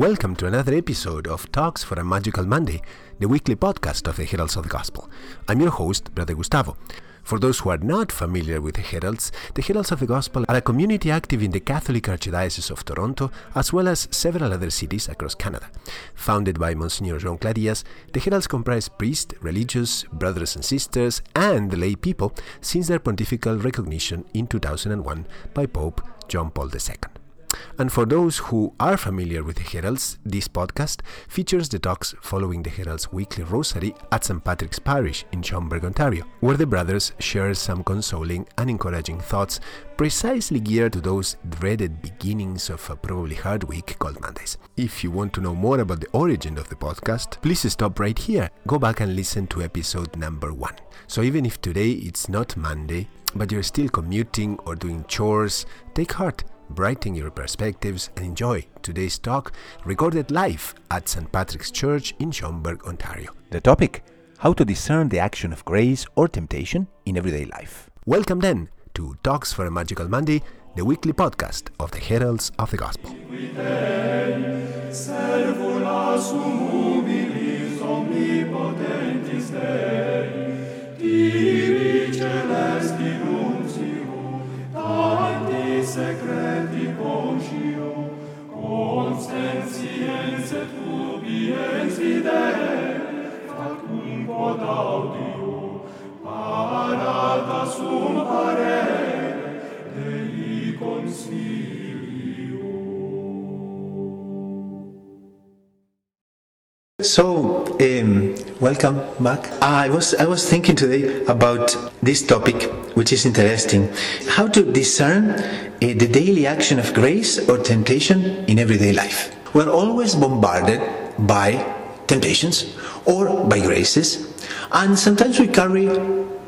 Welcome to another episode of Talks for a Magical Monday, the weekly podcast of the Heralds of the Gospel. I'm your host, Brother Gustavo. For those who are not familiar with the Heralds, the Heralds of the Gospel are a community active in the Catholic Archdiocese of Toronto, as well as several other cities across Canada. Founded by Monsignor João Clá Dias, the Heralds comprise priests, religious, brothers and sisters, and lay people since their pontifical recognition in 2001 by Pope John Paul II. And for those who are familiar with the Heralds, this podcast features the talks following the Herald's weekly rosary at St. Patrick's Parish in Schomberg, Ontario, where the brothers share some consoling and encouraging thoughts precisely geared to those dreaded beginnings of a probably hard week called Mondays. If you want to know more about the origin of the podcast, please stop right here. Go back and listen to episode number one. So even if today it's not Monday, but you're still commuting or doing chores, take heart brighten your perspectives, and enjoy today's talk recorded live at St. Patrick's Church in Schomberg, Ontario. The topic How to discern the action of grace or temptation in everyday life. Welcome then to Talks for a Magical Monday, the weekly podcast of the Heralds of the Gospel. So, um, welcome back. I was I was thinking today about this topic, which is interesting: how to discern uh, the daily action of grace or temptation in everyday life. We're always bombarded by temptations or by graces, and sometimes we carry,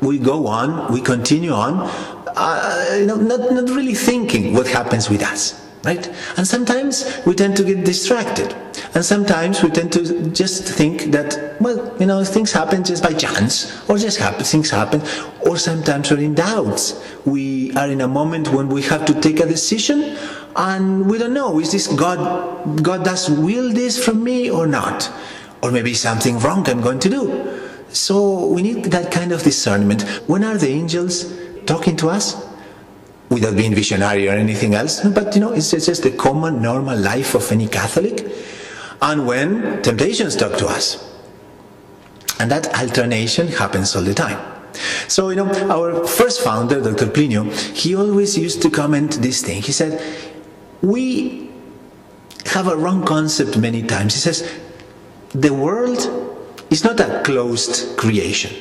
we go on, we continue on, uh, you know, not not really thinking what happens with us right? And sometimes we tend to get distracted. And sometimes we tend to just think that, well, you know, things happen just by chance, or just happen, things happen, or sometimes we're in doubts. We are in a moment when we have to take a decision, and we don't know, is this God, God does will this from me or not? Or maybe something wrong I'm going to do. So we need that kind of discernment. When are the angels talking to us? without being visionary or anything else, but you know, it's just the common, normal life of any Catholic. And when temptations talk to us, and that alternation happens all the time. So, you know, our first founder, Dr. Plinio, he always used to comment this thing. He said, We have a wrong concept many times. He says, The world is not a closed creation.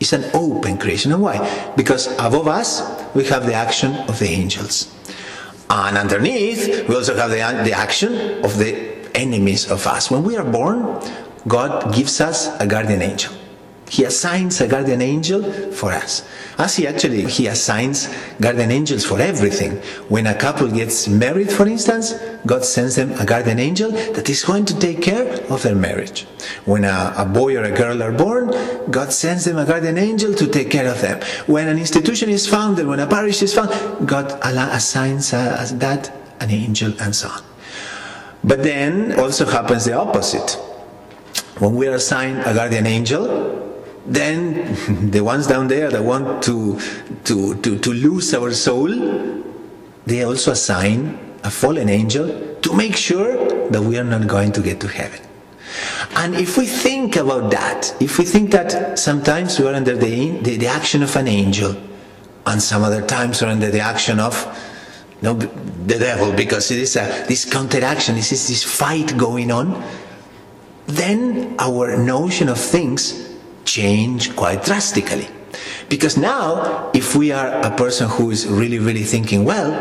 It's an open creation. And why? Because above us, we have the action of the angels. And underneath, we also have the, the action of the enemies of us. When we are born, God gives us a guardian angel. He assigns a guardian angel for us. As he actually, he assigns guardian angels for everything. When a couple gets married, for instance, God sends them a guardian angel that is going to take care of their marriage. When a, a boy or a girl are born, God sends them a guardian angel to take care of them. When an institution is founded, when a parish is founded, God Allah assigns uh, that an angel and so on. But then also happens the opposite. When we are assigned a guardian angel, then the ones down there that want to, to, to, to lose our soul, they also assign a fallen angel to make sure that we are not going to get to heaven. And if we think about that, if we think that sometimes we are under the, the, the action of an angel, and some other times we're under the action of you know, the devil, because it is a, this counteraction, this is this fight going on, then our notion of things change quite drastically. Because now, if we are a person who is really, really thinking well,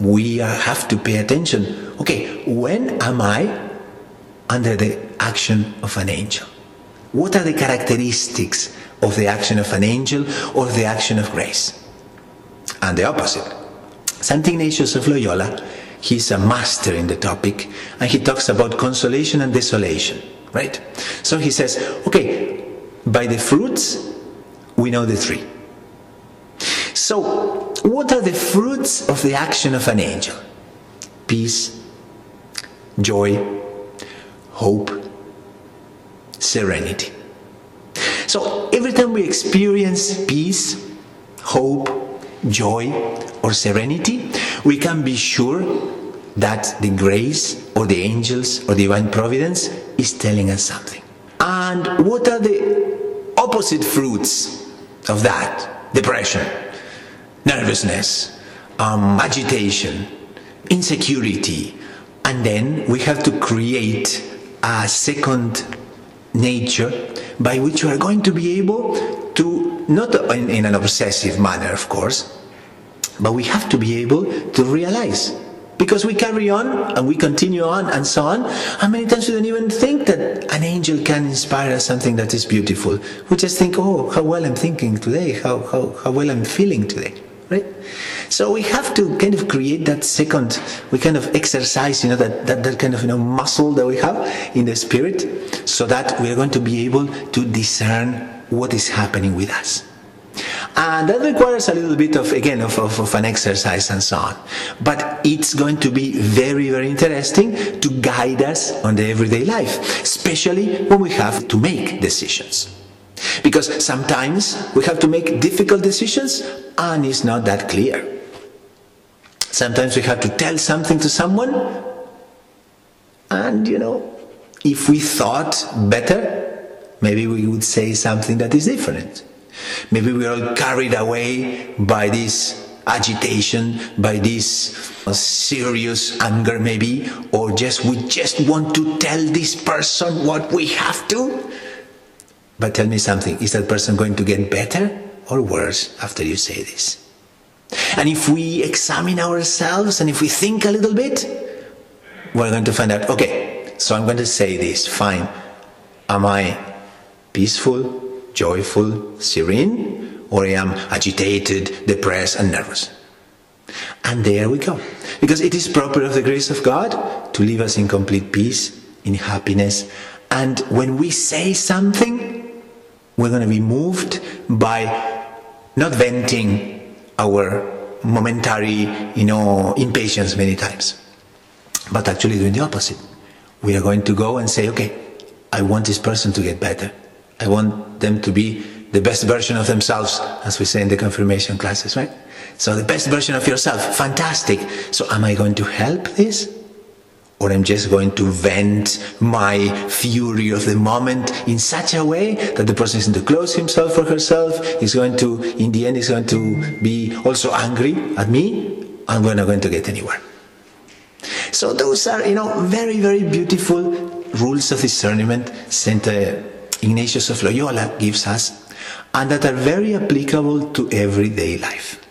we have to pay attention. Okay, when am I under the action of an angel? What are the characteristics of the action of an angel or the action of grace? And the opposite. St. Ignatius of Loyola, he's a master in the topic, and he talks about consolation and desolation, right? So he says, okay, by the fruits, we know the tree. So, what are the fruits of the action of an angel? Peace, joy, hope, serenity. So every time we experience peace, hope, joy, or serenity, we can be sure that the grace or the angels or divine providence is telling us something. And what are the opposite fruits of that? Depression, nervousness, um, agitation, insecurity. And then we have to create a second nature by which we are going to be able to, not in, in an obsessive manner, of course, but we have to be able to realize because we carry on and we continue on and so on. How many times we don't even think that an angel can inspire us something that is beautiful? We just think, oh, how well I'm thinking today, how, how, how well I'm feeling today, right? So we have to kind of create that second, we kind of exercise, you know, that, that, that kind of, you know, muscle that we have in the spirit so that we are going to be able to discern what is happening with us. And that requires a little bit of, again, of, of, of, an exercise and so on. But it's going to be very, very interesting to guide us on the everyday life, especially when we have to make decisions. Because sometimes we have to make difficult decisions and it's not that clear. Sometimes we have to tell something to someone and, you know, if we thought better, maybe we would say something that is different. Maybe we are all carried away by this agitation, by this uh, serious anger, maybe, or just we just want to tell this person what we have to. But tell me something is that person going to get better or worse after you say this? And if we examine ourselves and if we think a little bit, we're going to find out okay, so I'm going to say this, fine. Am I peaceful, joyful, serene, or I am agitated, depressed, and nervous. And there we go. Because it is proper of the grace of God to leave us in complete peace, in happiness. And when we say something, we're going to be moved by not venting our momentary, you know, impatience many times, but actually doing the opposite. We are going to go and say, okay, I want this person to get better. I want them to be the best version of themselves, as we say in the confirmation classes, right? So the best version of yourself, fantastic. So am I going to help this? Or I'm just going to vent my fury of the moment in such a way that the person is going to close himself or herself, is going to, in the end, is going to be also angry at me, and we're not going to get anywhere. So those are, you know, very, very beautiful rules of discernment Saint uh, Ignatius of Loyola gives us and that are very applicable to everyday life.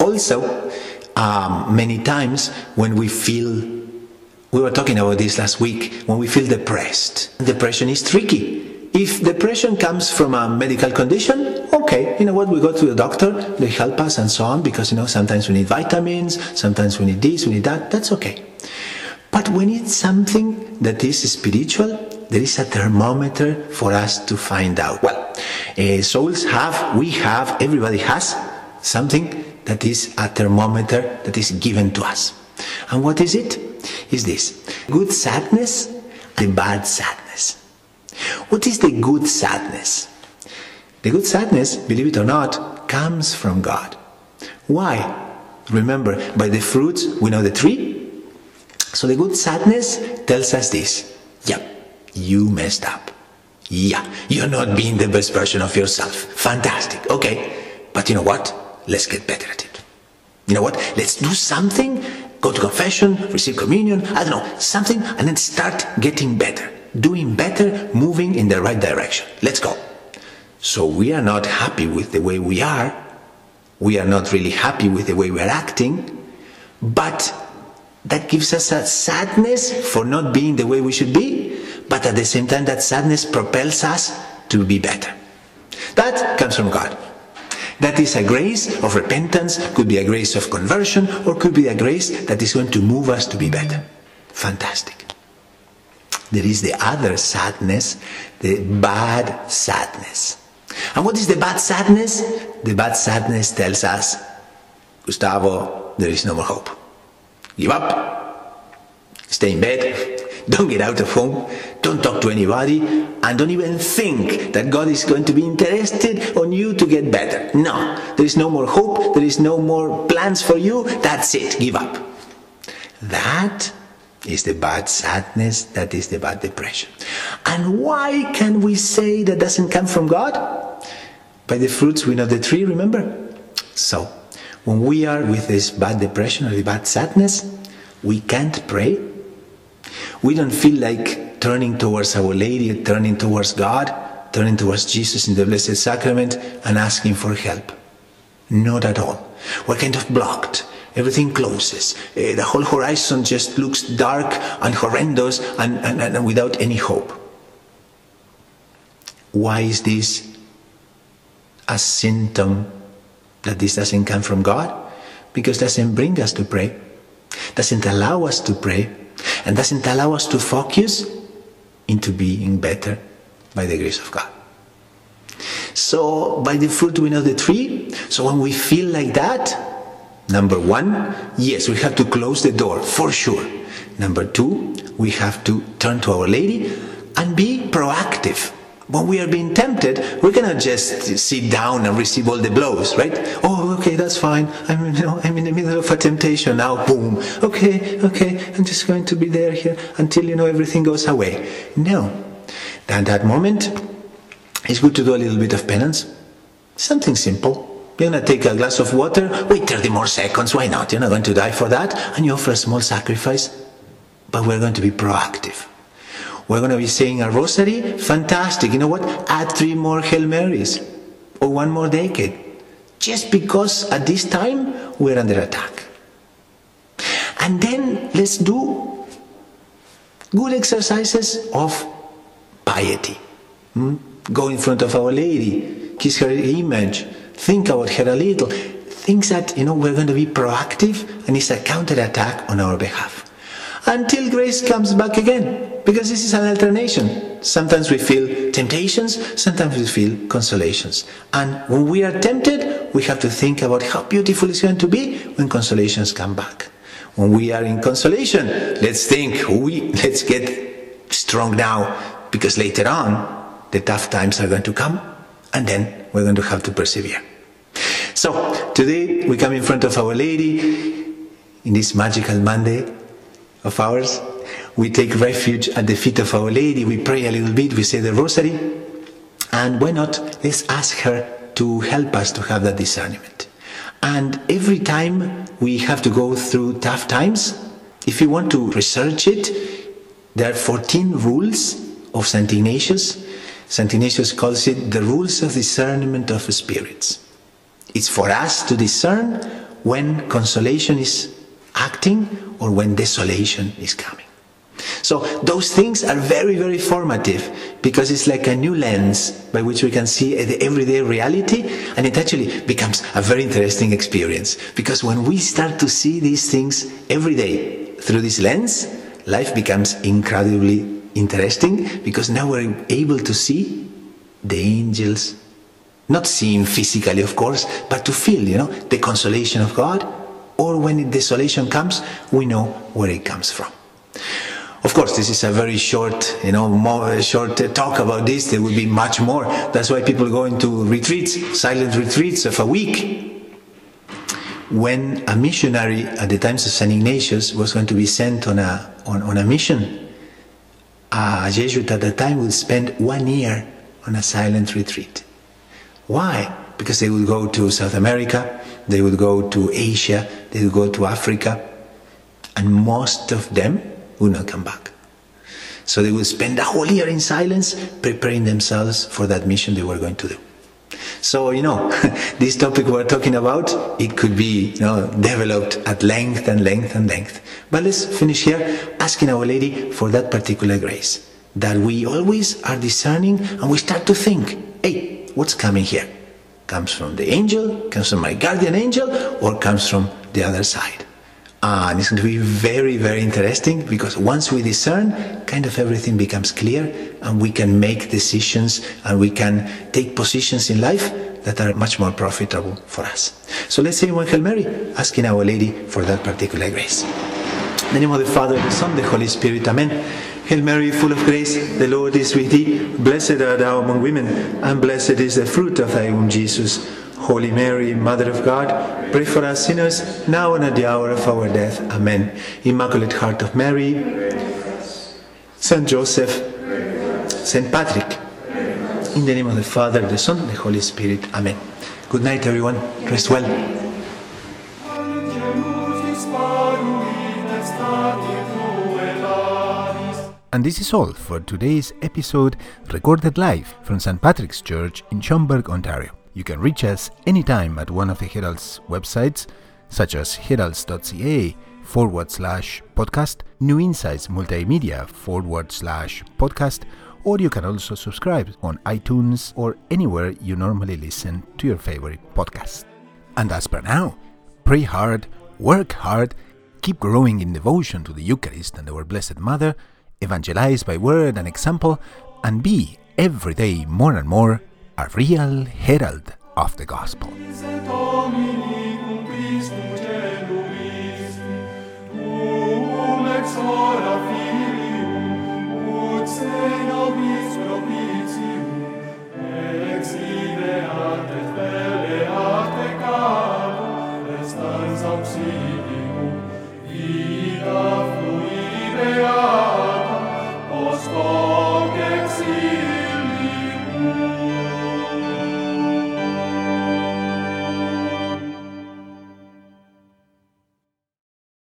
Also, um, many times when we feel, we were talking about this last week, when we feel depressed, depression is tricky. If depression comes from a medical condition, okay, you know what, we go to the doctor, they help us and so on, because you know, sometimes we need vitamins, sometimes we need this, we need that, that's okay. But when it's something that is spiritual, there is a thermometer for us to find out. Well, uh, souls have, we have, everybody has something that is a thermometer that is given to us. And what is it? Is this good sadness, the bad sadness. What is the good sadness? The good sadness, believe it or not, comes from God. Why? Remember, by the fruits we know the tree. So the good sadness tells us this. Yep, you messed up. Yeah, you're not being the best version of yourself. Fantastic. Okay. But you know what? Let's get better at it. You know what? Let's do something. Go to confession, receive communion, I don't know, something, and then start getting better. Doing better, moving in the right direction. Let's go. So we are not happy with the way we are. We are not really happy with the way we are acting. But that gives us a sadness for not being the way we should be but at the same time that sadness propels us to be better. That comes from God. That is a grace of repentance, could be a grace of conversion, or could be a grace that is going to move us to be better. Fantastic. There is the other sadness, the bad sadness. And what is the bad sadness? The bad sadness tells us, Gustavo, there is no more hope. Give up. Stay in bed. Don't get out of home. Don't talk to anybody. And don't even think that God is going to be interested on you to get better. No. There is no more hope. There is no more plans for you. That's it. Give up. That is the bad sadness. That is the bad depression. And why can we say that doesn't come from God? By the fruits we know the tree, remember? So, when we are with this bad depression or the bad sadness, we can't pray we don't feel like turning towards Our Lady, turning towards God, turning towards Jesus in the Blessed Sacrament and asking for help. Not at all. We're kind of blocked. Everything closes. Uh, the whole horizon just looks dark and horrendous and, and, and without any hope. Why is this a symptom that this doesn't come from God? Because doesn't bring us to pray, doesn't allow us to pray, and doesn't allow us to focus into being better by the grace of God. So, by the fruit we know the tree. So, when we feel like that, number one, yes, we have to close the door for sure. Number two, we have to turn to Our Lady and be proactive when we are being tempted, we cannot just sit down and receive all the blows, right? Oh, okay, that's fine. I'm, you know, I'm in the middle of a temptation now. Boom. Okay, okay. I'm just going to be there here until you know everything goes away. No. At that moment, it's good to do a little bit of penance. Something simple. You're going to take a glass of water. Wait 30 more seconds. Why not? You're not going to die for that. And you offer a small sacrifice. But we're going to be proactive. We're going to be saying a rosary. Fantastic. You know what? Add three more Hail Marys or one more decade. Just because at this time we're under attack. And then let's do good exercises of piety. Hmm? Go in front of Our Lady, kiss her image, think about her a little. Things that, you know, we're going to be proactive and it's a counterattack on our behalf until grace comes back again. Because this is an alternation. Sometimes we feel temptations, sometimes we feel consolations. And when we are tempted, we have to think about how beautiful it's going to be when consolations come back. When we are in consolation, let's think, we, let's get strong now, because later on, the tough times are going to come, and then we're going to have to persevere. So, today we come in front of Our Lady in this magical Monday of ours. We take refuge at the feet of Our Lady. We pray a little bit. We say the Rosary. And why not? Let's ask her to help us to have that discernment. And every time we have to go through tough times, if you want to research it, there are 14 rules of St. Ignatius. St. Ignatius calls it the rules of discernment of spirits. It's for us to discern when consolation is acting or when desolation is coming. So those things are very, very formative because it's like a new lens by which we can see the everyday reality and it actually becomes a very interesting experience because when we start to see these things every day through this lens, life becomes incredibly interesting because now we're able to see the angels, not seeing physically, of course, but to feel, you know, the consolation of God or when desolation comes, we know where it comes from. Of course, this is a very short, you know, more, short talk about this. There will be much more. That's why people go into retreats, silent retreats of a week. When a missionary at the times of St. Ignatius was going to be sent on a, on, on a mission, a Jesuit at the time would spend one year on a silent retreat. Why? Because they would go to South America, they would go to Asia, they would go to Africa, and most of them would not come back. So they would spend a whole year in silence preparing themselves for that mission they were going to do. So, you know, this topic we're talking about, it could be you know, developed at length and length and length. But let's finish here asking Our Lady for that particular grace. That we always are discerning and we start to think, hey, what's coming here? comes from the angel, comes from my guardian angel, or comes from the other side. Ah, and it's going to be very, very interesting because once we discern, kind of everything becomes clear and we can make decisions and we can take positions in life that are much more profitable for us. So let's say one Hail Mary, asking Our Lady for that particular grace. In the name of the Father, the Son, the Holy Spirit. Amen. Hail Mary, full of grace, the Lord is with thee. Blessed art thou among women, and blessed is the fruit of thy womb, Jesus. Holy Mary, Mother of God, pray for us sinners, now and at the hour of our death. Amen. Immaculate Heart of Mary, Saint Joseph, Saint Patrick. In the name of the Father, the Son, and the Holy Spirit. Amen. Good night, everyone. Rest well. And this is all for today's episode, recorded live from St. Patrick's Church in Schomberg, Ontario. You can reach us anytime at one of the Herald's websites, such as heralds.ca forward slash podcast, New Insights Multimedia forward slash podcast, or you can also subscribe on iTunes or anywhere you normally listen to your favorite podcast. And as per now, pray hard, work hard, keep growing in devotion to the Eucharist and our Blessed Mother, evangelize by word and example, and be every day more and more a real herald of the gospel.